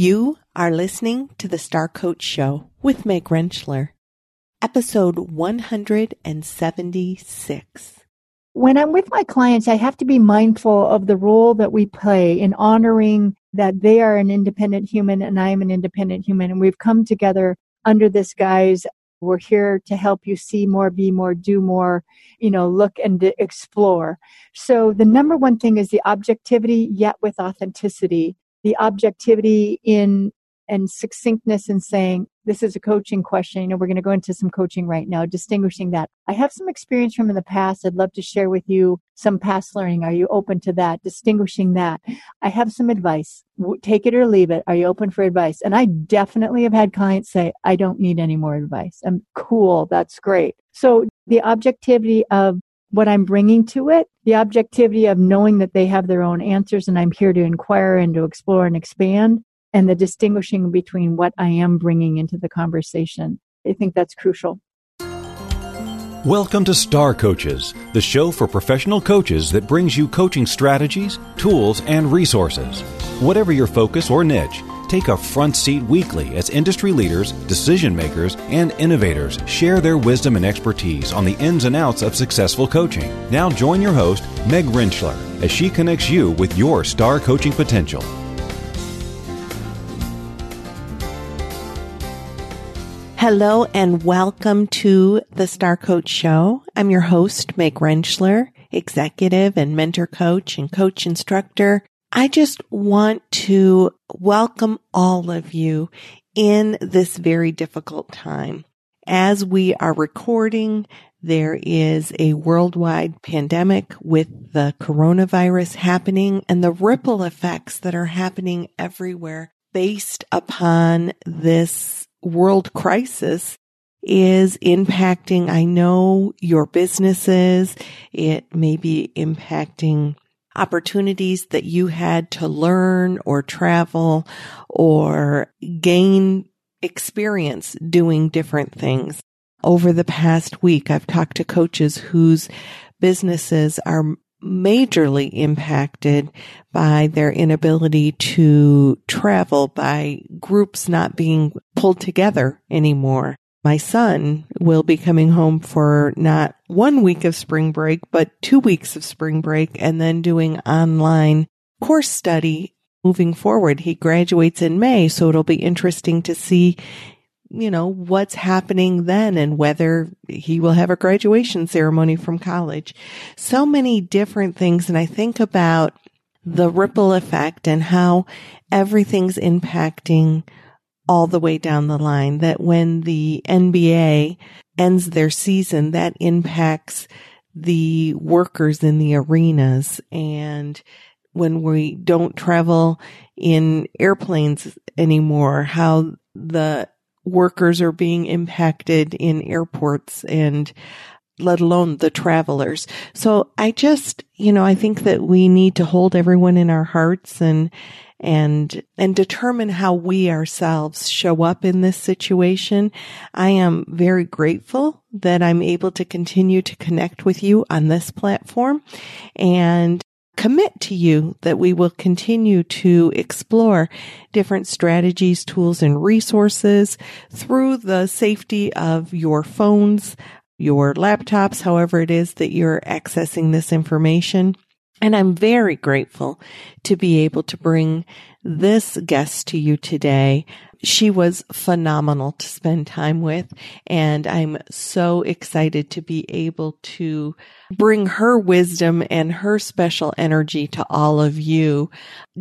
You are listening to the Star Coach Show with Meg Rentschler, episode 176. When I'm with my clients, I have to be mindful of the role that we play in honoring that they are an independent human and I am an independent human. And we've come together under this guise. We're here to help you see more, be more, do more, you know, look and explore. So the number one thing is the objectivity, yet with authenticity the objectivity in and succinctness in saying this is a coaching question. You know, we're going to go into some coaching right now, distinguishing that. I have some experience from in the past. I'd love to share with you some past learning. Are you open to that? Distinguishing that. I have some advice. Take it or leave it. Are you open for advice? And I definitely have had clients say, I don't need any more advice. I'm cool. That's great. So the objectivity of what I'm bringing to it, the objectivity of knowing that they have their own answers and I'm here to inquire and to explore and expand, and the distinguishing between what I am bringing into the conversation. I think that's crucial. Welcome to Star Coaches, the show for professional coaches that brings you coaching strategies, tools, and resources. Whatever your focus or niche, Take a front seat weekly as industry leaders, decision makers, and innovators share their wisdom and expertise on the ins and outs of successful coaching. Now join your host, Meg Rentschler, as she connects you with your star coaching potential. Hello and welcome to the Star Coach Show. I'm your host, Meg Rentschler, executive and mentor coach and coach instructor I just want to welcome all of you in this very difficult time. As we are recording, there is a worldwide pandemic with the coronavirus happening and the ripple effects that are happening everywhere based upon this world crisis is impacting, I know your businesses. It may be impacting opportunities that you had to learn or travel or gain experience doing different things. Over the past week, I've talked to coaches whose businesses are majorly impacted by their inability to travel, by groups not being pulled together anymore my son will be coming home for not one week of spring break, but two weeks of spring break and then doing online course study moving forward. He graduates in May, so it'll be interesting to see, you know, what's happening then and whether he will have a graduation ceremony from college. So many different things. And I think about the ripple effect and how everything's impacting all the way down the line that when the NBA ends their season, that impacts the workers in the arenas. And when we don't travel in airplanes anymore, how the workers are being impacted in airports and let alone the travelers. So I just, you know, I think that we need to hold everyone in our hearts and, and, and determine how we ourselves show up in this situation. I am very grateful that I'm able to continue to connect with you on this platform and commit to you that we will continue to explore different strategies, tools, and resources through the safety of your phones, your laptops, however it is that you're accessing this information. And I'm very grateful to be able to bring this guest to you today. She was phenomenal to spend time with, and I'm so excited to be able to bring her wisdom and her special energy to all of you.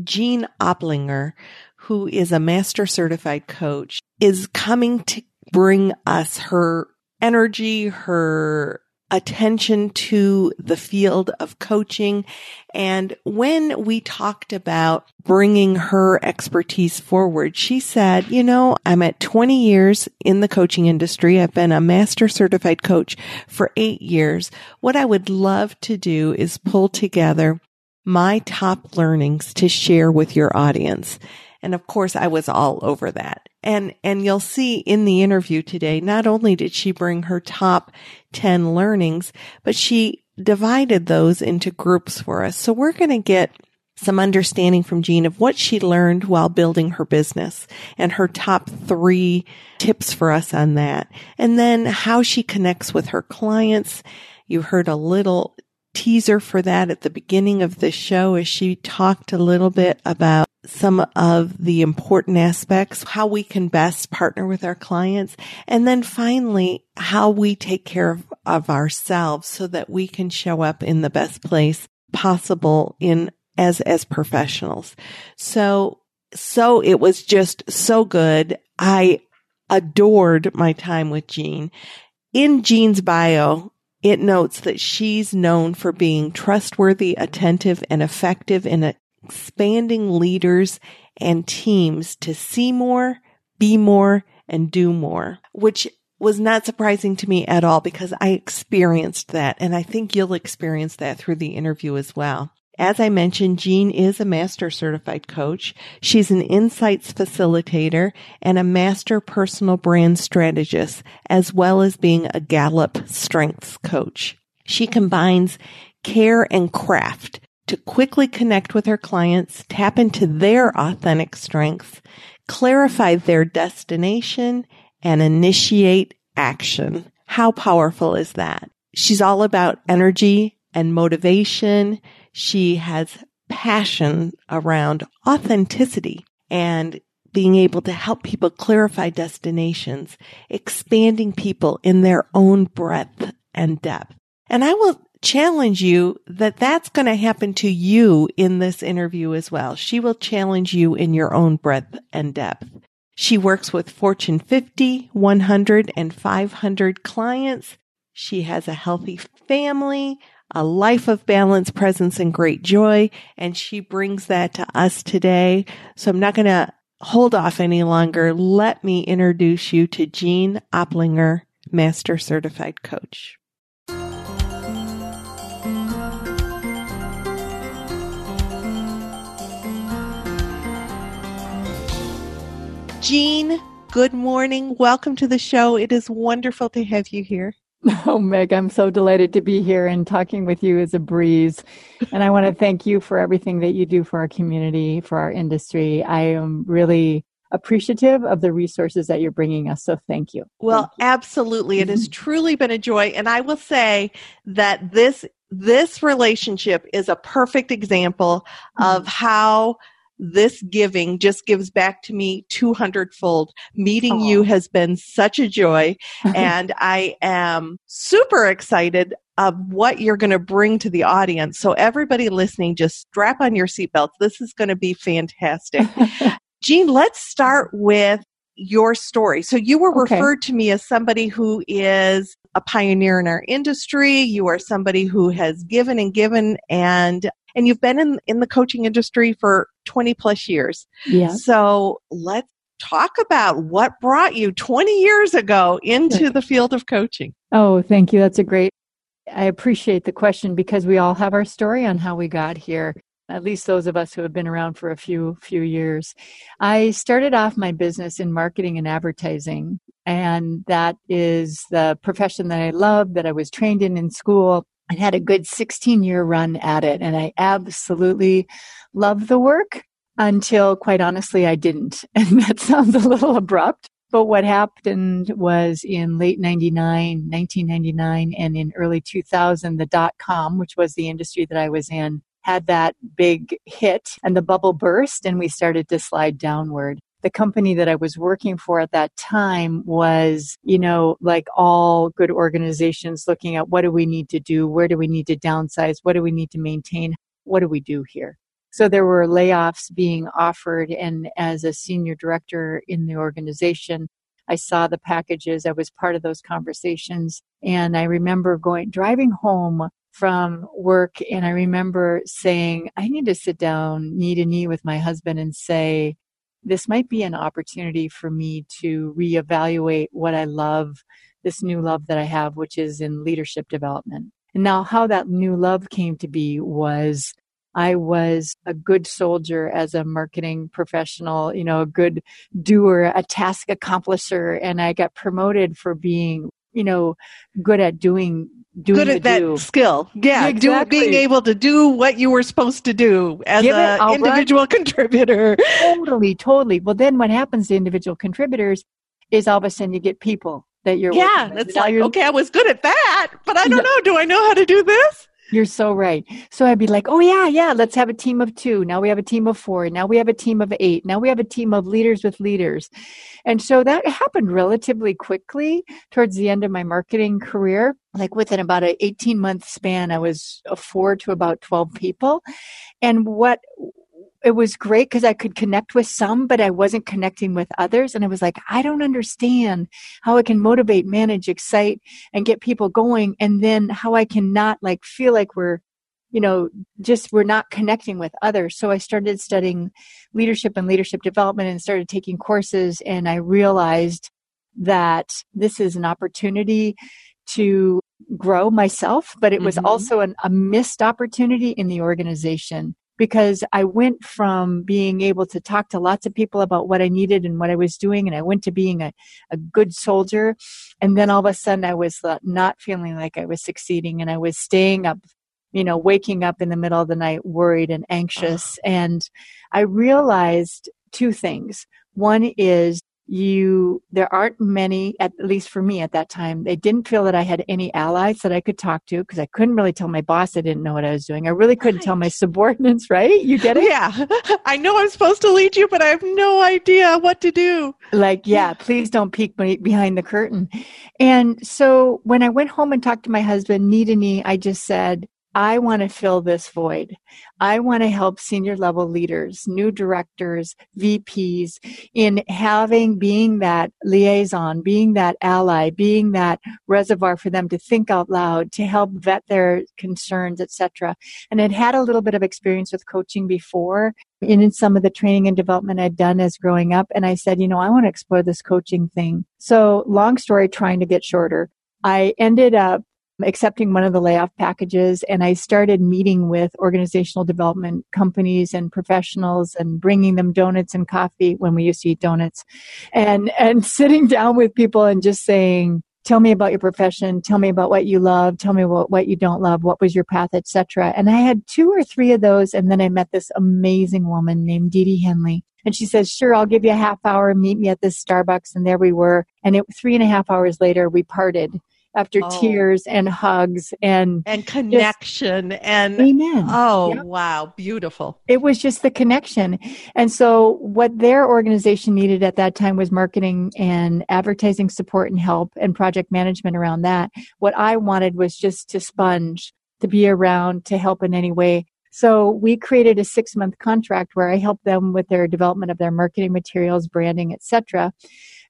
Jean Opplinger, who is a master certified coach, is coming to bring us her energy, her attention to the field of coaching. And when we talked about bringing her expertise forward, she said, you know, I'm at 20 years in the coaching industry. I've been a master certified coach for eight years. What I would love to do is pull together my top learnings to share with your audience. And of course, I was all over that. And, and you'll see in the interview today, not only did she bring her top 10 learnings, but she divided those into groups for us. So we're going to get some understanding from Jean of what she learned while building her business and her top three tips for us on that. And then how she connects with her clients. You heard a little teaser for that at the beginning of the show as she talked a little bit about some of the important aspects, how we can best partner with our clients. And then finally, how we take care of, of ourselves so that we can show up in the best place possible in as, as professionals. So, so it was just so good. I adored my time with Jean. In Jean's bio, it notes that she's known for being trustworthy, attentive, and effective in expanding leaders and teams to see more, be more, and do more, which was not surprising to me at all because I experienced that. And I think you'll experience that through the interview as well. As I mentioned, Jean is a master certified coach. She's an insights facilitator and a master personal brand strategist, as well as being a Gallup strengths coach. She combines care and craft to quickly connect with her clients, tap into their authentic strengths, clarify their destination, and initiate action. How powerful is that? She's all about energy and motivation. She has passion around authenticity and being able to help people clarify destinations, expanding people in their own breadth and depth. And I will challenge you that that's going to happen to you in this interview as well. She will challenge you in your own breadth and depth. She works with Fortune 50, 100, and 500 clients. She has a healthy family, a life of balance, presence, and great joy. And she brings that to us today. So I'm not going to hold off any longer. Let me introduce you to Jean Oplinger, Master Certified Coach. Jean, good morning. Welcome to the show. It is wonderful to have you here. Oh, Meg, I'm so delighted to be here and talking with you is a breeze. And I want to thank you for everything that you do for our community, for our industry. I am really appreciative of the resources that you're bringing us. So thank you. Well, thank you. absolutely. It has truly been a joy. And I will say that this, this relationship is a perfect example of mm-hmm. how this giving just gives back to me 200 fold. Meeting Aww. you has been such a joy and I am super excited of what you're going to bring to the audience. So everybody listening, just strap on your seatbelts. This is going to be fantastic. Jean, let's start with your story. So you were okay. referred to me as somebody who is a pioneer in our industry. You are somebody who has given and given and and you've been in, in the coaching industry for 20 plus years. Yeah. So let's talk about what brought you 20 years ago into the field of coaching. Oh, thank you. That's a great, I appreciate the question because we all have our story on how we got here. At least those of us who have been around for a few few years. I started off my business in marketing and advertising, and that is the profession that I love, that I was trained in in school. I had a good 16 year run at it and I absolutely loved the work until quite honestly I didn't. And that sounds a little abrupt. But what happened was in late 99, 1999 and in early 2000, the dot com, which was the industry that I was in, had that big hit and the bubble burst and we started to slide downward the company that I was working for at that time was, you know, like all good organizations looking at what do we need to do? Where do we need to downsize? What do we need to maintain? What do we do here? So there were layoffs being offered. And as a senior director in the organization, I saw the packages. I was part of those conversations. And I remember going, driving home from work. And I remember saying, I need to sit down knee to knee with my husband and say, this might be an opportunity for me to reevaluate what I love, this new love that I have, which is in leadership development. And now, how that new love came to be was I was a good soldier as a marketing professional, you know, a good doer, a task accomplisher, and I got promoted for being, you know, good at doing doing good at that do. skill. Yeah, exactly. do, being able to do what you were supposed to do as an individual run. contributor. Totally, totally. Well, then what happens to individual contributors is all of a sudden you get people that you're yeah. It's like okay, I was good at that, but I don't know. Do I know how to do this? You're so right. So I'd be like, oh, yeah, yeah, let's have a team of two. Now we have a team of four. Now we have a team of eight. Now we have a team of leaders with leaders. And so that happened relatively quickly towards the end of my marketing career. Like within about an 18 month span, I was a four to about 12 people. And what it was great because I could connect with some, but I wasn't connecting with others. And I was like, I don't understand how I can motivate, manage, excite, and get people going. And then how I can not like feel like we're, you know, just we're not connecting with others. So I started studying leadership and leadership development and started taking courses. And I realized that this is an opportunity to grow myself, but it was mm-hmm. also an, a missed opportunity in the organization because I went from being able to talk to lots of people about what I needed and what I was doing, and I went to being a, a good soldier. And then all of a sudden, I was not feeling like I was succeeding, and I was staying up, you know, waking up in the middle of the night worried and anxious. Ah. And I realized two things. One is you there aren't many at least for me at that time they didn't feel that i had any allies that i could talk to because i couldn't really tell my boss i didn't know what i was doing. I really couldn't right. tell my subordinates right? You get it? Yeah. I know i'm supposed to lead you but i have no idea what to do. Like yeah please don't peek behind the curtain. And so when i went home and talked to my husband knee to knee i just said I want to fill this void. I want to help senior level leaders, new directors, VPs in having, being that liaison, being that ally, being that reservoir for them to think out loud, to help vet their concerns, etc. And I'd had a little bit of experience with coaching before and in some of the training and development I'd done as growing up. And I said, you know, I want to explore this coaching thing. So long story trying to get shorter. I ended up accepting one of the layoff packages and I started meeting with organizational development companies and professionals and bringing them donuts and coffee when we used to eat donuts and and sitting down with people and just saying tell me about your profession. Tell me about what you love. Tell me what, what you don't love. What was your path etc and i had two or three of those and then i met this amazing woman named dee dee henley. And she says sure i'll give you a half hour. Meet me at this starbucks. And there we were. And it, three and a half hours later we parted after oh. tears and hugs and and connection just, and amen. Oh wow, beautiful. It was just the connection. And so what their organization needed at that time was marketing and advertising support and help and project management around that. What I wanted was just to sponge, to be around, to help in any way. So we created a six month contract where I helped them with their development of their marketing materials, branding, etc.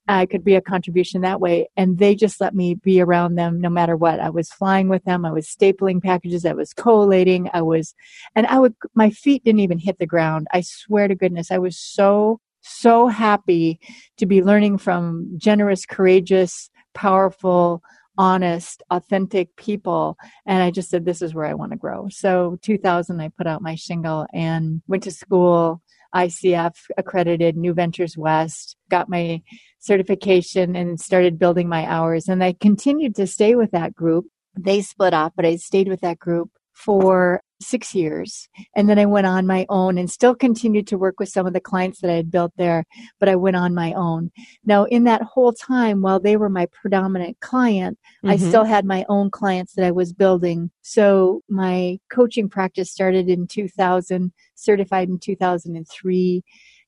I could be a contribution that way. And they just let me be around them no matter what. I was flying with them. I was stapling packages. I was collating. I was, and I would, my feet didn't even hit the ground. I swear to goodness, I was so, so happy to be learning from generous, courageous, powerful, honest, authentic people. And I just said, this is where I want to grow. So 2000, I put out my shingle and went to school, ICF accredited, New Ventures West, got my certification and started building my hours. And I continued to stay with that group. They split off, but I stayed with that group for six years. And then I went on my own and still continued to work with some of the clients that I had built there, but I went on my own. Now, in that whole time, while they were my predominant client, mm-hmm. I still had my own clients that I was building. So my coaching practice started in 2000, certified in 2003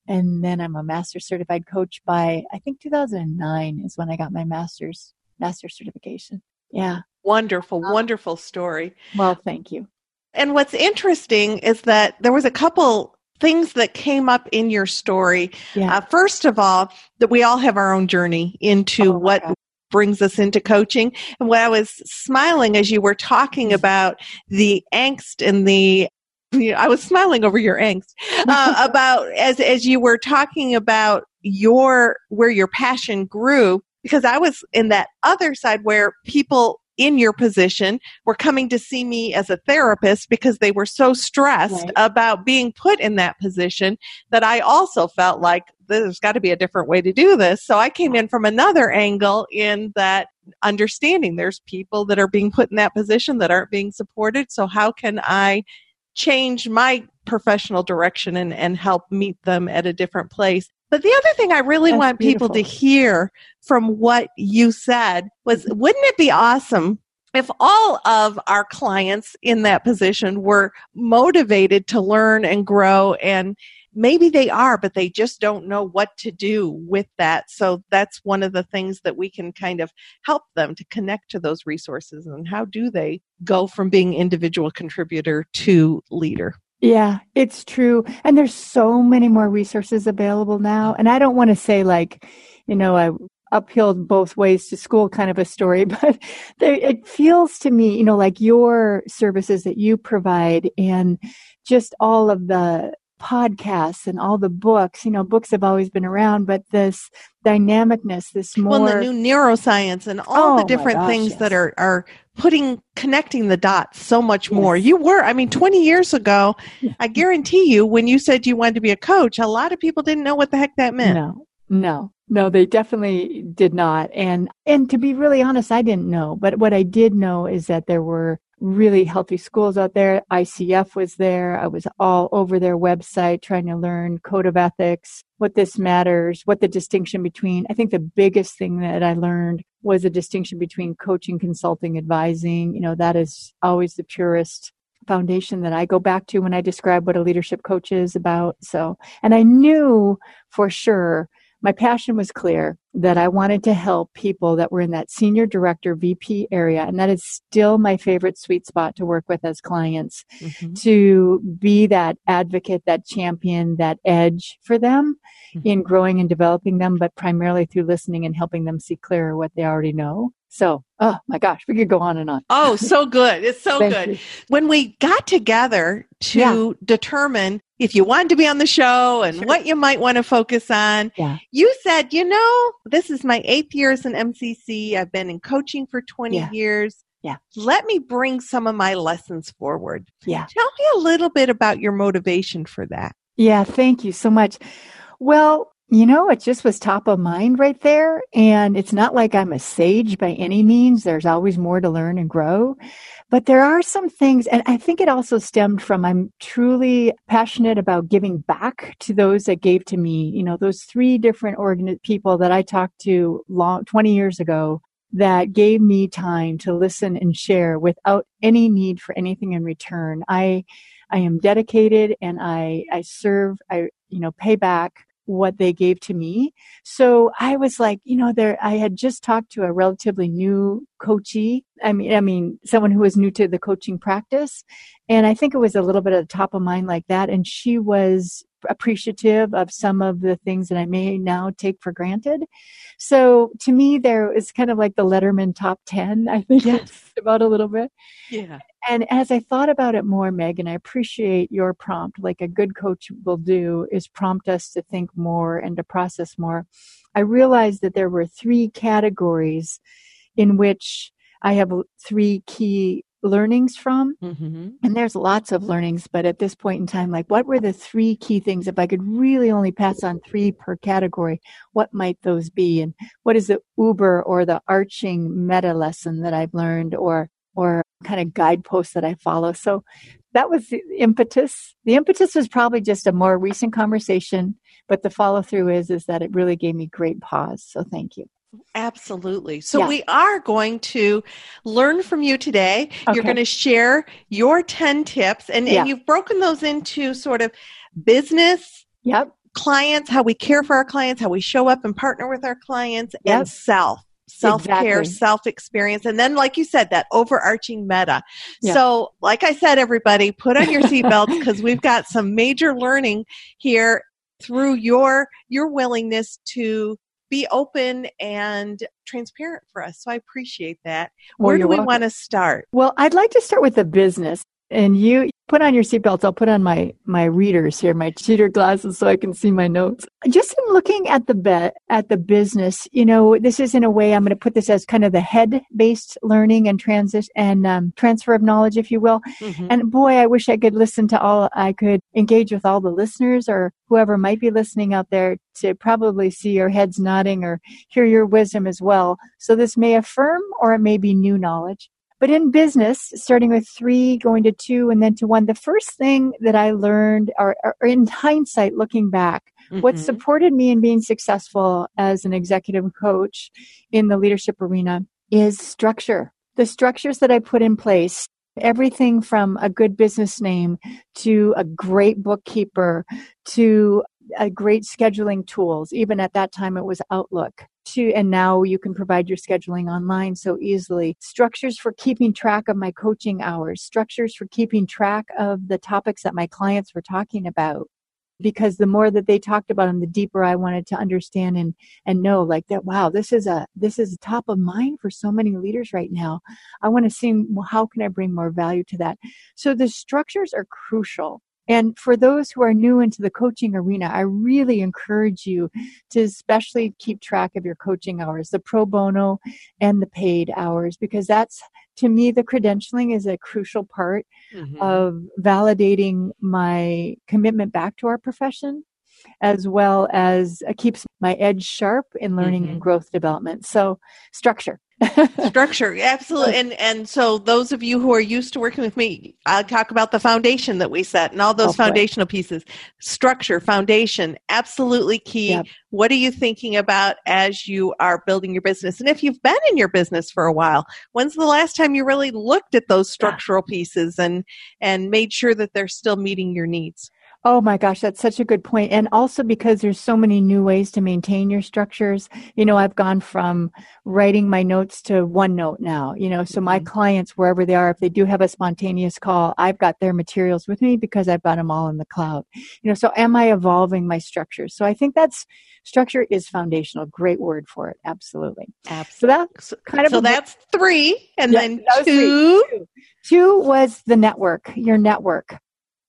and then I'm a master certified coach by I think 2009 is when I got my master's master certification. Yeah. Wonderful, um, wonderful story. Well, thank you. And what's interesting is that there was a couple things that came up in your story. Yeah. Uh, first of all, that we all have our own journey into oh, what God. brings us into coaching. And when I was smiling as you were talking mm-hmm. about the angst and the I was smiling over your angst uh, about as as you were talking about your where your passion grew because I was in that other side where people in your position were coming to see me as a therapist because they were so stressed Right. about being put in that position that I also felt like there's got to be a different way to do this. So I came in from another angle in that understanding there's people that are being put in that position that aren't being supported. So how can I change my professional direction and, and help meet them at a different place? But the other thing I really That's want people to hear from what you said was wouldn't it be awesome if all of our clients in that position were motivated to learn and grow? And maybe they are but they just don't know what to do with that. So that's one of the things that we can kind of help them to connect to those resources and how do they go from being individual contributor to leader Yeah, it's true. And there's so many more resources available now. And I don't want to say like, you know, I uphill both ways to school kind of a story, but there, it feels to me, you know, like your services that you provide and just all of the podcasts and all the books, you know, books have always been around, but this dynamicness, this more. well the new neuroscience and all Oh, the different gosh, things yes. that are are putting connecting the dots so much more you were i mean 20 years ago i guarantee you when you said you wanted to be a coach a lot of people didn't know what the heck that meant No, no, no, they definitely did not. And and to be really honest, I didn't know. But what I did know is that there were really healthy schools out there. ICF was there. I was all over their website trying to learn code of ethics, what this matters, what the distinction between I think the biggest thing that I learned was the distinction between coaching, consulting, advising. You know, that is always the purest foundation that I go back to when I describe what a leadership coach is about. So, and I knew for sure my passion was clear that I wanted to help people that were in that senior director VP area. And that is still my favorite sweet spot to work with as clients Mhm. to be that advocate, that champion, that edge for them Mhm. in growing and developing them, but primarily through listening and helping them see clearer what they already know. So, oh my gosh, we could go on and on. oh so good it's so good you. when we got together to Yeah. determine if you wanted to be on the show and Sure. what you might want to focus on, Yeah. you said, you know, this is my eighth year as an MCC. I've been in coaching for 20 Yeah. years. Yeah. Let me bring some of my lessons forward. Yeah. Tell me a little bit about your motivation for that. Yeah, thank you so much. Well, you know, it just was top of mind right there. And it's not like I'm a sage by any means. There's always more to learn and grow. But there are some things, and I think it also stemmed from I'm truly passionate about giving back to those that gave to me. You know, those three different organ- people that I talked to long, 20 years ago that gave me time to listen and share without any need for anything in return. I, I am dedicated and I, I serve, I, you know, pay back what they gave to me. So I was like, you know, there, I had just talked to a relatively new coachee. I mean, I mean, someone who was new to the coaching practice. And I think it was a little bit at the top of mind like that. And she was appreciative of some of the things that I may now take for granted. So to me, there is kind of like the Letterman top 10, I think Yes. about a little bit. Yeah. And as I thought about it more, Megan, I appreciate your prompt, like a good coach will do, is prompt us to think more and to process more. I realized that there were three categories in which I have three key learnings from. Mm-hmm. And there's lots of learnings, but at this point in time, like what were the three key things? If I could really only pass on three per category, what might those be? And what is the Uber or the arching meta lesson that I've learned or, or kind of guideposts that I follow? So that was the impetus. The impetus was probably just a more recent conversation, but the follow through is, is that it really gave me great pause. So thank you. Absolutely. So Yeah. we are going to learn from you today. You're going to share your 10 tips and, Yeah. and you've broken those into sort of business, Yep. clients, how we care for our clients, how we show up and partner with our clients, and self. Self care, Exactly. self experience. And then, like you said, that overarching meta. So, like I said, everybody, put on your seatbelts because we've got some major learning here through your your willingness to be open and transparent for us. So I appreciate that. Well, Where do we welcome. want to start? Well, I'd like to start with the business. And you put on your seatbelts. I'll put on my my readers here, my cheater glasses, so I can see my notes. Just in looking at the bet at the business, you know, this is in a way I'm going to put this as kind of the head based learning and transit and um, transfer of knowledge, if you will. Mm-hmm. And boy, I wish I could listen to all. I could engage with all the listeners or whoever might be listening out there to probably see your heads nodding or hear your wisdom as well. So this may affirm or it may be new knowledge. But in business, starting with three, going to two, and then to one, the first thing that I learned, or, or in hindsight, looking back, mm-hmm. what supported me in being successful as an executive coach in the leadership arena is structure. The structures that I put in place everything from a good business name to a great bookkeeper to great scheduling tools. Even at that time it was outlook to and now you can provide your scheduling online so easily. Structures for keeping track of my coaching hours structures for keeping track of the topics that my clients were talking about. Because the more that they talked about them the deeper i wanted to understand and and know like that wow this is a this is top of mind for so many leaders right now. I want to see how can i bring more value to that? So the structures are crucial and for those who are new into the coaching arena, I really encourage you to especially keep track of your coaching hours, the pro bono and the paid hours, because that's to me, the credentialing is a crucial part mm-hmm. of validating my commitment back to our profession as well as uh, keeps my edge sharp in learning mm-hmm. and growth development. So, structure structure absolutely and and so those of you who are used to working with me i'll talk about the foundation that we set and all those oh, okay. foundational pieces structure foundation absolutely key yep. what are you thinking about as you are building your business and if you've been in your business for a while when's the last time you really looked at those structural yeah. pieces and and made sure that they're still meeting your needs Oh my gosh, that's such a good point. And also because there's so many new ways to maintain your structures. You know, I've gone from writing my notes to OneNote now, you know, so my mm-hmm. clients, wherever they are, if they do have a spontaneous call, I've got their materials with me because I've got them all in the cloud. You know, so am I evolving my structures? So I think that's structure is foundational. Great word for it. Absolutely. Absolutely. So that's kind of, so that's three. And yeah, then two. two. Two was the network, your network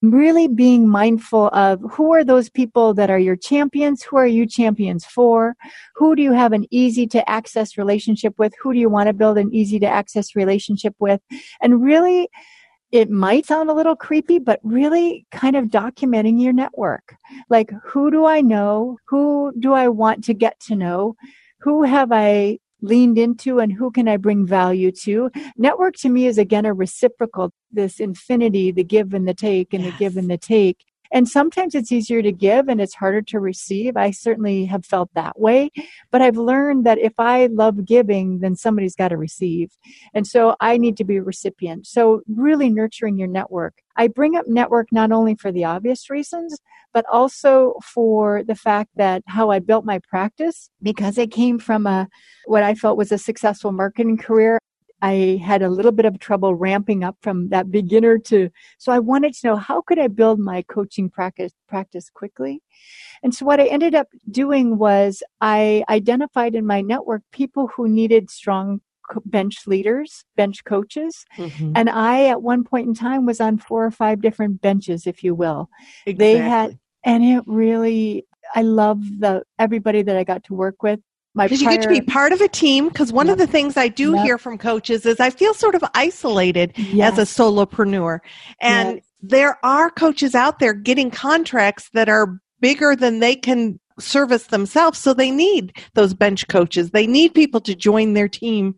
really being mindful of who are those people that are your champions? Who are you champions for? Who do you have an easy to access relationship with? Who do you want to build an easy to access relationship with? And really it might sound a little creepy but really kind of documenting your network. Like who do i know? Who do i want to get to know? Who have i leaned into and who can I bring value to. Network to me is again a reciprocal, this infinity, the give and the take and yes. the give and the take. And sometimes it's easier to give and it's harder to receive. I certainly have felt that way. But I've learned that if I love giving, then somebody's got to receive. And so I need to be a recipient. So really nurturing your network. I bring up network not only for the obvious reasons, but also for the fact that how I built my practice because I came from a what I felt was a successful marketing career. I had a little bit of trouble ramping up from that beginner to, so I wanted to know how could I build my coaching practice, practice quickly? And so what I ended up doing was I identified in my network people who needed strong bench leaders, bench coaches. Mm-hmm. And I, at one point in time, was on four or five different benches, if you will. Exactly. They had, and it really, I love the everybody that I got to work with my because prior... you get to be part of a team because one yep. of the things i do yep. hear from coaches is i feel sort of isolated yes. as a solopreneur and yes. there are coaches out there getting contracts that are bigger than they can service themselves so they need those bench coaches they need people to join their team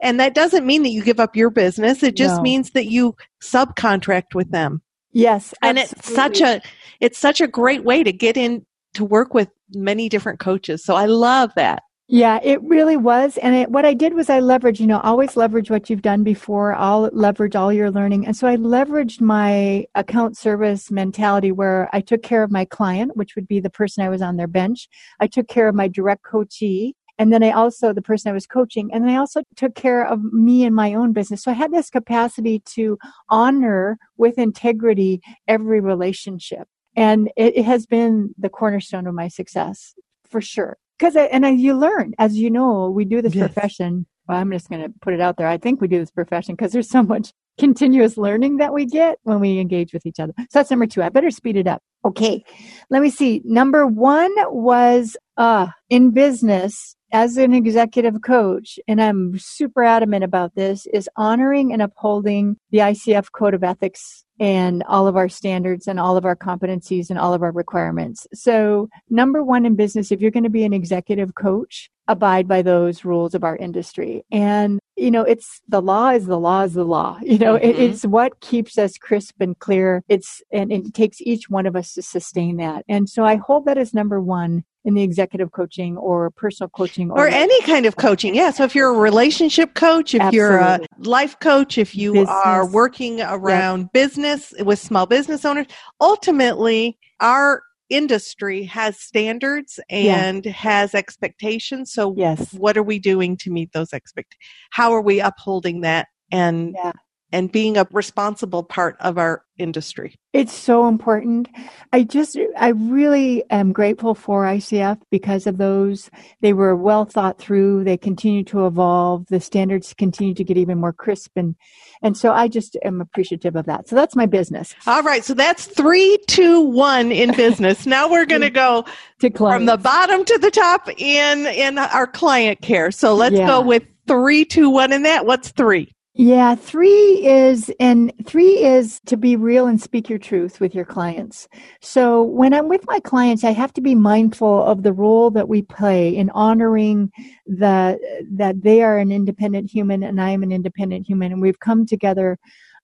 and that doesn't mean that you give up your business it just no. means that you subcontract with them yes and it's such a it's such a great way to get in to work with many different coaches so i love that yeah, it really was. And it, what I did was I leveraged, you know, always leverage what you've done before. I'll leverage all your learning. And so I leveraged my account service mentality where I took care of my client, which would be the person I was on their bench. I took care of my direct coachee. And then I also, the person I was coaching, and then I also took care of me and my own business. So I had this capacity to honor with integrity every relationship. And it, it has been the cornerstone of my success for sure because and as you learn as you know we do this yes. profession well, i'm just going to put it out there i think we do this profession because there's so much continuous learning that we get when we engage with each other. So that's number two. I better speed it up. Okay. Let me see. Number one was uh, in business as an executive coach, and I'm super adamant about this, is honoring and upholding the ICF Code of Ethics and all of our standards and all of our competencies and all of our requirements. So, number one in business, if you're going to be an executive coach, abide by those rules of our industry. And, you know, it's the law is the law is the law. You know, mm-hmm. it, it's what keeps us crisp and clear. It's, and it takes each one of us to sustain that. And so I hold that as number one in the executive coaching or personal coaching or, or any kind of coaching. Yeah. So if you're a relationship coach, if Absolutely. you're a life coach, if you business. are working around yep. business with small business owners, ultimately our industry has standards and yeah. has expectations. So yes. what are we doing to meet those expectations? How are we upholding that and yeah and being a responsible part of our industry. It's so important. I just, I really am grateful for ICF because of those. They were well thought through. They continue to evolve. The standards continue to get even more crisp. And, and so I just am appreciative of that. So that's my business. All right. So that's three, two, one in business. now we're going to go to from the bottom to the top in, in our client care. So let's yeah. go with three, two, one in that. What's three? Yeah, three is, and three is to be real and speak your truth with your clients. So when I'm with my clients, I have to be mindful of the role that we play in honoring the, that they are an independent human and I am an independent human. And we've come together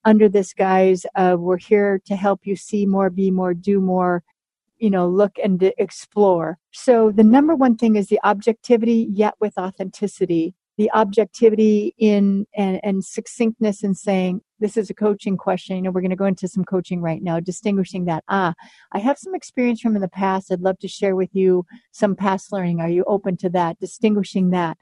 under this guise of we're here to help you see more, be more, do more, you know, look and explore. So the number one thing is the objectivity, yet with authenticity the objectivity in and, and succinctness in saying this is a coaching question. You know we're going to go into some coaching right now distinguishing that ah i have some experience from in the past. I'd love to share with you some past learning. Are you open to that? Distinguishing that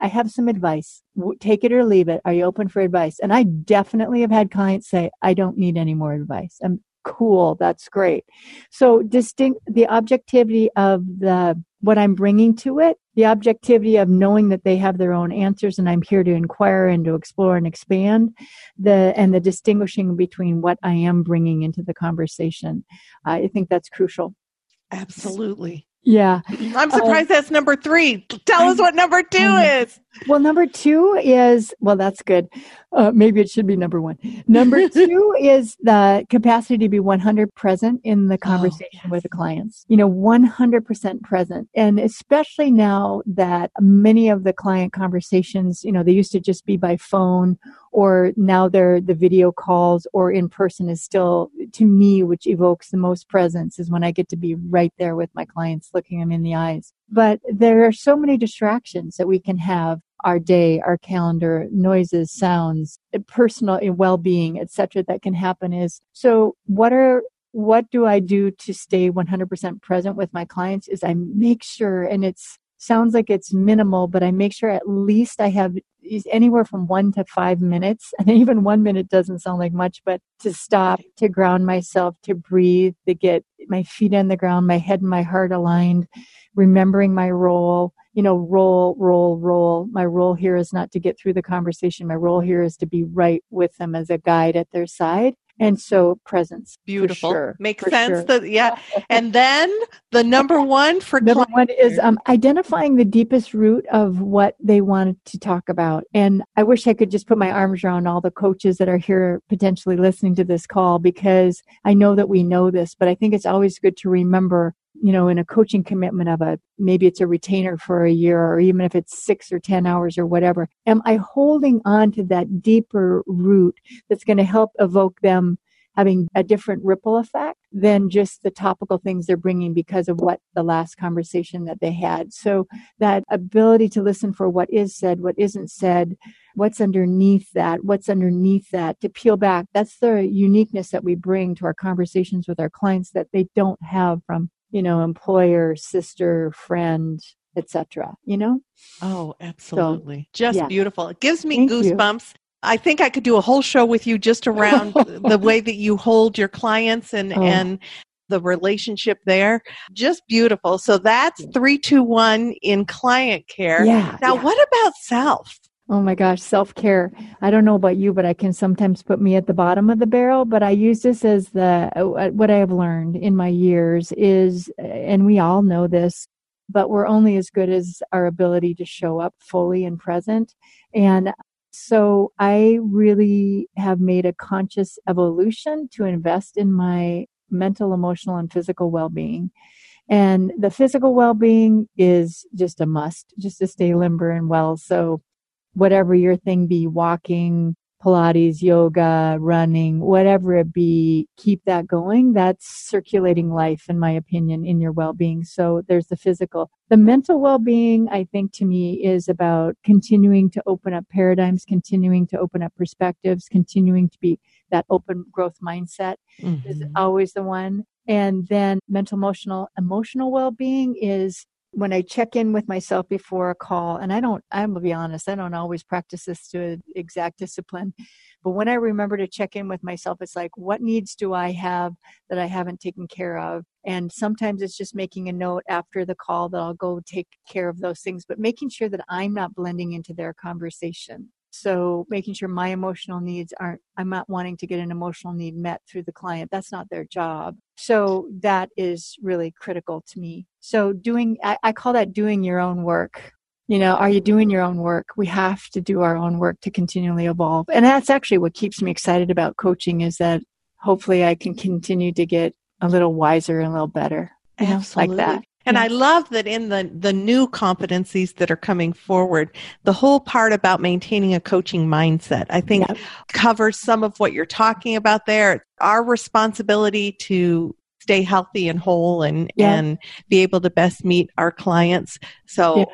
i have some advice. Take it or leave it. Are you open for advice? And i definitely have had clients say i don't need any more advice. I'm cool. That's great. So distinct the objectivity of the what I'm bringing to it, the objectivity of knowing that they have their own answers and I'm here to inquire and to explore and expand the, and the distinguishing between what I am bringing into the conversation. Uh, I think that's crucial. Absolutely. Yeah. I'm surprised uh, that's number three. Tell us what number two is. Well, number two is, well, that's good. Uh, maybe it should be number one. Number two is the capacity to be 100 present in the oh, conversation oh, yes. with the clients. You know, 100% present. And especially now that many of the client conversations, you know, they used to just be by phone or now they're the video calls or in person is still to me which evokes the most presence is when i get to be right there with my clients looking them in the eyes. But there are so many distractions that we can have our day our calendar noises sounds personal eh, well-being etc that can happen is so what are what do i do to stay 100% present with my clients is i make sure and it's sounds like it's minimal, but I make sure at least I have anywhere from one to five minutes. And even one minute doesn't sound like much, but to stop, to ground myself, to breathe, to get my feet on the ground, my head and my heart aligned, remembering my role. You know, roll, roll, roll. My role here is not to get through the conversation. My role here is to be right with them as a guide at their side and so presence beautiful. sure, makes sense sure. that yeah. And then the number one for number one is um, identifying the deepest root of what they wanted to talk about. And i wish i could just put my arms around all the coaches that are here potentially listening to this call because i know that we know this but i think it's always good to remember you know, in a coaching commitment of a, maybe it's a retainer for a year or even if it's six or 10 hours or whatever, am I holding on to that deeper root that's going to help evoke them having a different ripple effect than just the topical things they're bringing because of what the last conversation that they had. So that ability to listen for what is said, what isn't said, what's underneath that, what's underneath that, to peel back. That's the uniqueness that we bring to our conversations with our clients that they don't have from you know, employer, sister, friend, etc. You know? Oh, absolutely. So, Just yeah. beautiful. It gives me Thank goosebumps. You. I think I could do a whole show with you just around the way that you hold your clients and oh. and the relationship there. Just beautiful. So that's 321 in client care. Yeah. Now yeah. what about self? Oh my gosh, self care. I don't know about you, but I can sometimes put me at the bottom of the barrel. But I use this as the uh, what I have learned in my years is, and we all know this, but we're only as good as our ability to show up fully and present. And so I really have made a conscious evolution to invest in my mental, emotional, and physical well being. And the physical well being is just a must, just to stay limber and well. So whatever your thing be, walking, Pilates, yoga, running, whatever it be, keep that going. That's circulating life, in my opinion, in your well being. So there's the physical. The mental well being, I think to me, is about continuing to open up paradigms, continuing to open up perspectives, continuing to be that open growth mindset mm-hmm. is always the one. And then mental, emotional, emotional well being is when I check in with myself before a call, and I don't, I'm gonna be honest, I don't always practice this to exact discipline, but when I remember to check in with myself, it's like, what needs do I have that I haven't taken care of? And sometimes it's just making a note after the call that I'll go take care of those things, but making sure that I'm not blending into their conversation. So making sure my emotional needs aren't, I'm not wanting to get an emotional need met through the client. That's not their job. So that is really critical to me. So doing, I, I call that doing your own work. You know, are you doing your own work? We have to do our own work to continually evolve. And that's actually what keeps me excited about coaching is that hopefully I can continue to get a little wiser and a little better. Absolutely. Like that. And yeah. I love that in the, the new competencies that are coming forward, the whole part about maintaining a coaching mindset, I think yep. covers some of what you're talking about there. Our responsibility to stay healthy and whole and, yeah. and be able to best meet our clients. So yeah.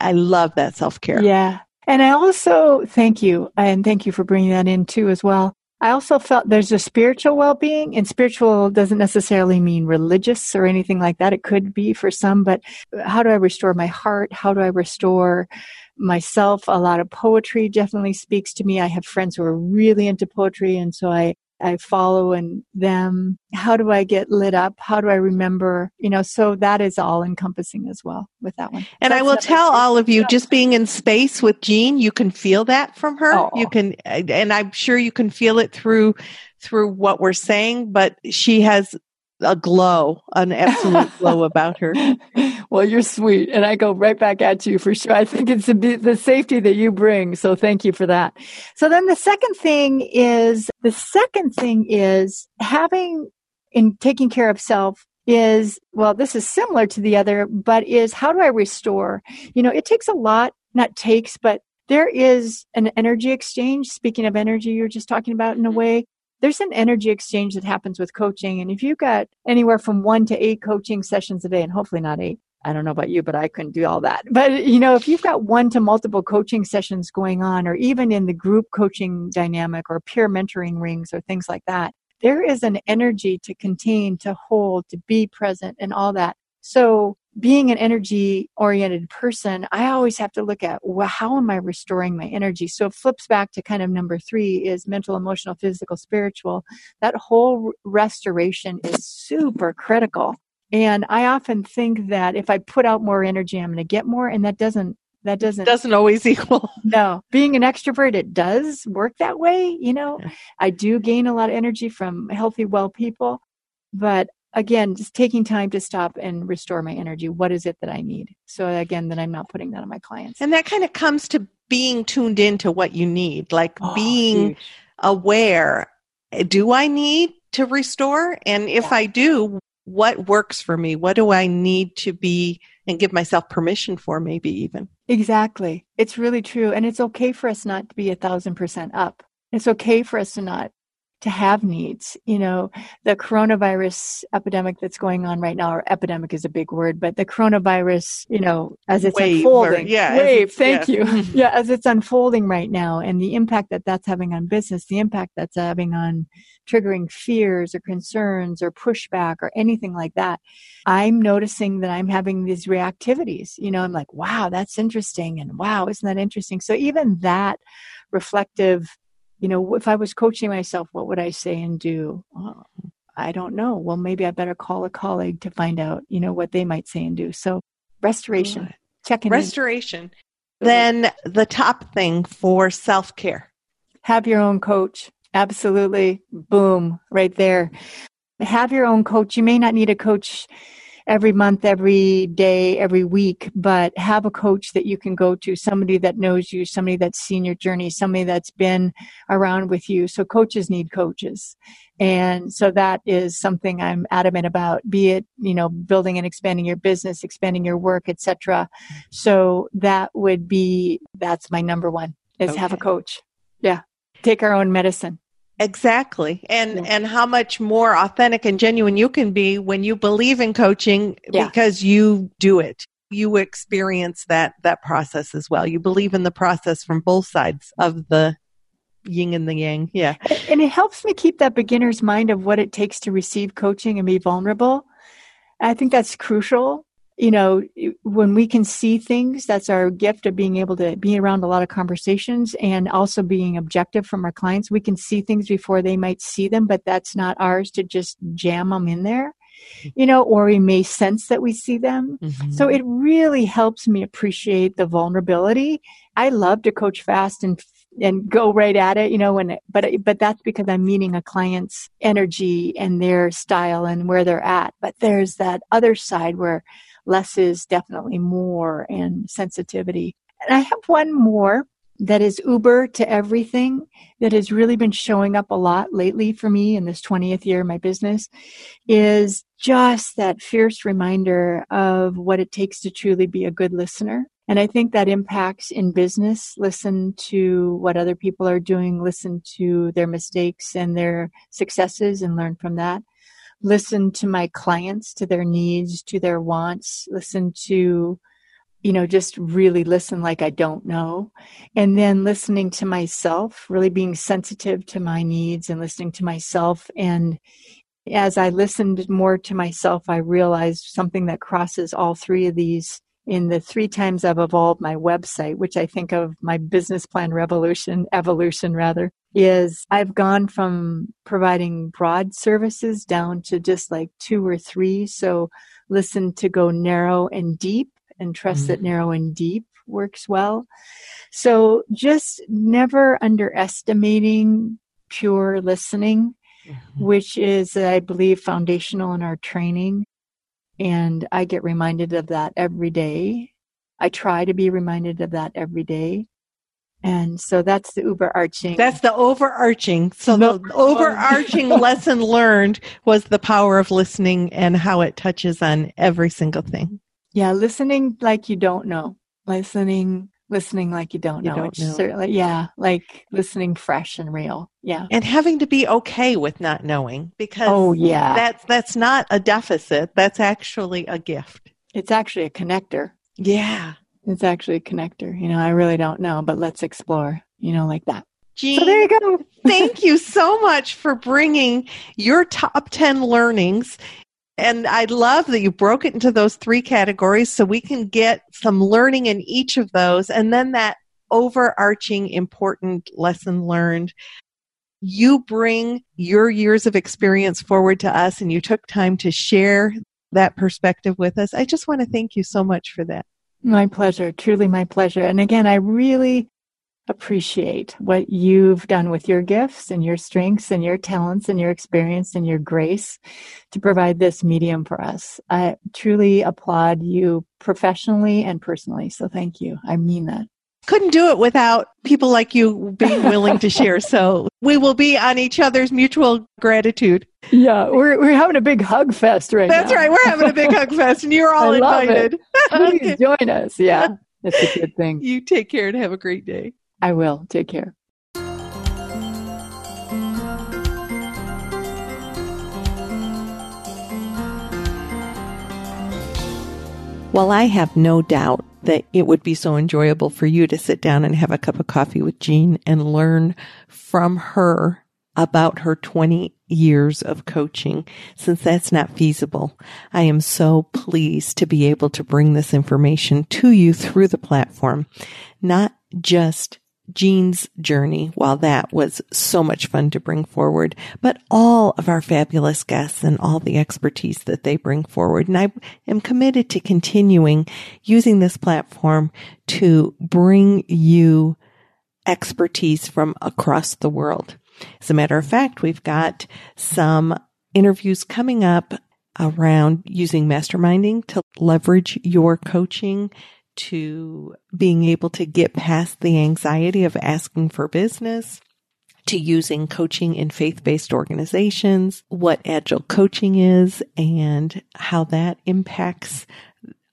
I love that self care. Yeah. And I also thank you and thank you for bringing that in too as well. I also felt there's a spiritual well-being and spiritual doesn't necessarily mean religious or anything like that. It could be for some, but how do I restore my heart? How do I restore myself? A lot of poetry definitely speaks to me. I have friends who are really into poetry and so I I follow and them. How do I get lit up? How do I remember? You know, so that is all encompassing as well with that one. And That's I will tell all of you, just being in space with Jean, you can feel that from her. Oh. You can, and I'm sure you can feel it through through what we're saying. But she has a glow, an absolute glow about her. Well, you're sweet. And I go right back at you for sure. I think it's the, the safety that you bring. So thank you for that. So then the second thing is, the second thing is having in taking care of self is, well, this is similar to the other, but is how do I restore? You know, it takes a lot, not takes, but there is an energy exchange. Speaking of energy, you're just talking about in a mm-hmm. way there's an energy exchange that happens with coaching. And if you've got anywhere from one to eight coaching sessions a day, and hopefully not eight, I don't know about you, but I couldn't do all that. But, you know, if you've got one to multiple coaching sessions going on, or even in the group coaching dynamic or peer mentoring rings or things like that, there is an energy to contain, to hold, to be present and all that. So being an energy oriented person, I always have to look at well, how am I restoring my energy? So it flips back to kind of number three is mental, emotional, physical, spiritual. That whole restoration is super critical. And I often think that if I put out more energy, I'm going to get more. And that doesn't, that doesn't, doesn't always equal. No, being an extrovert, it does work that way. You know, yeah. I do gain a lot of energy from healthy, well people, but again, just taking time to stop and restore my energy. What is it that I need? So again, that I'm not putting that on my clients. And that kind of comes to being tuned into what you need, like oh, being huge. aware. Do I need to restore? And if yeah. I do, what works for me? What do I need to be and give myself permission for, maybe even? Exactly. It's really true. And it's okay for us not to be a thousand percent up. It's okay for us to not to have needs. You know, the coronavirus epidemic that's going on right now, or epidemic is a big word, but the coronavirus, you know, as it's wave, unfolding, or, yeah, wave, thank yeah. you. yeah, as it's unfolding right now and the impact that that's having on business, the impact that's having on triggering fears or concerns or pushback or anything like that. I'm noticing that I'm having these reactivities. You know, I'm like, wow, that's interesting. And wow, isn't that interesting? So even that reflective you know, if I was coaching myself, what would I say and do? Oh, I don't know. Well, maybe I better call a colleague to find out, you know, what they might say and do. So restoration, checking restoration. In. then the top thing for self care. Have your own coach. Absolutely. Boom, right there. Have your own coach. You may not need a coach every month, every day, every week, but have a coach that you can go to, somebody that knows you, somebody that's seen your journey, somebody that's been around with you. So coaches need coaches. And so that is something I'm adamant about, be it, you know, building and expanding your business, expanding your work, etc. So that would be, that's my number one is okay. have a coach. Yeah. Take our own medicine. Exactly. And yeah. and how much more authentic and genuine you can be when you believe in coaching yeah. because you do it. You experience that that process as well. You believe in the process from both sides of the yin and the yang. Yeah. And it helps me keep that beginner's mind of what it takes to receive coaching and be vulnerable. I think that's crucial you know, when we can see things, that's our gift of being able to be around a lot of conversations and also being objective from our clients. We can see things before they might see them, but that's not ours to just jam them in there, you know, or we may sense that we see them. Mm-hmm. So it really helps me appreciate the vulnerability. I love to coach fast and and go right at it, you know, when, but, but that's because I'm meeting a client's energy and their style and where they're at. But there's that other side where less is definitely more and sensitivity. And I have one more that is Uber to everything that has really been showing up a lot lately for me in this 20th year of my business is just that fierce reminder of what it takes to truly be a good listener. And I think that impacts in business. Listen to what other people are doing, listen to their mistakes and their successes and learn from that listen to my clients, to their needs, to their wants, listen to, you know, just really listen like I don't know. And then listening to myself, really being sensitive to my needs and listening to myself. And as I listened more to myself, I realized something that crosses all three of these in the three times I've evolved my website, which I think of my business plan revolution, evolution rather, is I've gone from providing broad services down to just like two or three. So listen to go narrow and deep and trust mm-hmm. that narrow and deep works well. So just never underestimating pure listening, mm-hmm. which is, I believe, foundational in our training. And I get reminded of that every day. I try to be reminded of that every day. And so that's the overarching. That's the overarching. So the overarching lesson learned was the power of listening and how it touches on every single thing. Yeah, listening like you don't know. Listening, listening like you don't know. You don't know. Certainly, yeah, like listening fresh and real. Yeah, and having to be okay with not knowing because oh yeah, that's that's not a deficit. That's actually a gift. It's actually a connector. Yeah. It's actually a connector. You know, I really don't know, but let's explore, you know, like that. Jean, so there you go. thank you so much for bringing your top 10 learnings. And I love that you broke it into those three categories so we can get some learning in each of those. And then that overarching important lesson learned. You bring your years of experience forward to us and you took time to share that perspective with us. I just want to thank you so much for that. My pleasure, truly my pleasure. And again, I really appreciate what you've done with your gifts and your strengths and your talents and your experience and your grace to provide this medium for us. I truly applaud you professionally and personally. So thank you. I mean that couldn't do it without people like you being willing to share. So we will be on each other's mutual gratitude. Yeah, we're we're having a big hug fest right That's now. right. We're having a big hug fest, and you're all invited. Please join us. Yeah, it's a good thing. You take care and have a great day. I will. Take care. Well, I have no doubt that it would be so enjoyable for you to sit down and have a cup of coffee with Jean and learn from her about her 20 years of coaching since that's not feasible. I am so pleased to be able to bring this information to you through the platform, not just Jean's journey, while that was so much fun to bring forward, but all of our fabulous guests and all the expertise that they bring forward. And I am committed to continuing using this platform to bring you expertise from across the world. As a matter of fact, we've got some interviews coming up around using masterminding to leverage your coaching to being able to get past the anxiety of asking for business to using coaching in faith-based organizations, what agile coaching is and how that impacts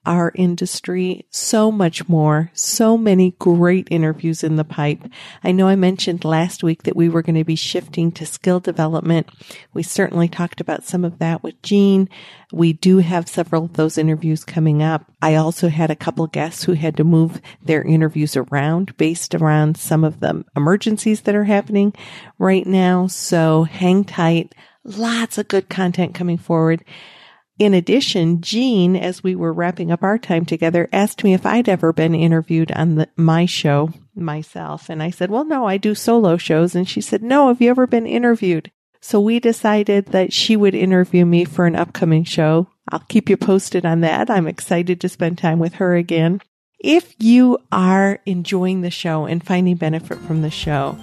our industry, so much more, so many great interviews in the pipe. I know I mentioned last week that we were going to be shifting to skill development. We certainly talked about some of that with Jean. We do have several of those interviews coming up. I also had a couple guests who had to move their interviews around based around some of the emergencies that are happening right now. So hang tight. Lots of good content coming forward. In addition, Jean, as we were wrapping up our time together, asked me if I'd ever been interviewed on the, my show myself. And I said, well, no, I do solo shows. And she said, no, have you ever been interviewed? So we decided that she would interview me for an upcoming show. I'll keep you posted on that. I'm excited to spend time with her again. If you are enjoying the show and finding benefit from the show,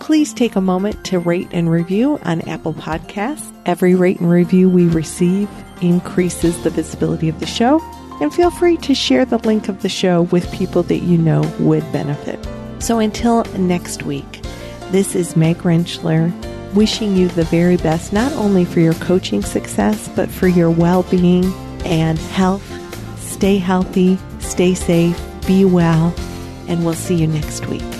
please take a moment to rate and review on Apple Podcasts. Every rate and review we receive increases the visibility of the show. And feel free to share the link of the show with people that you know would benefit. So until next week, this is Meg Rentschler wishing you the very best, not only for your coaching success, but for your well being and health. Stay healthy, stay safe, be well, and we'll see you next week.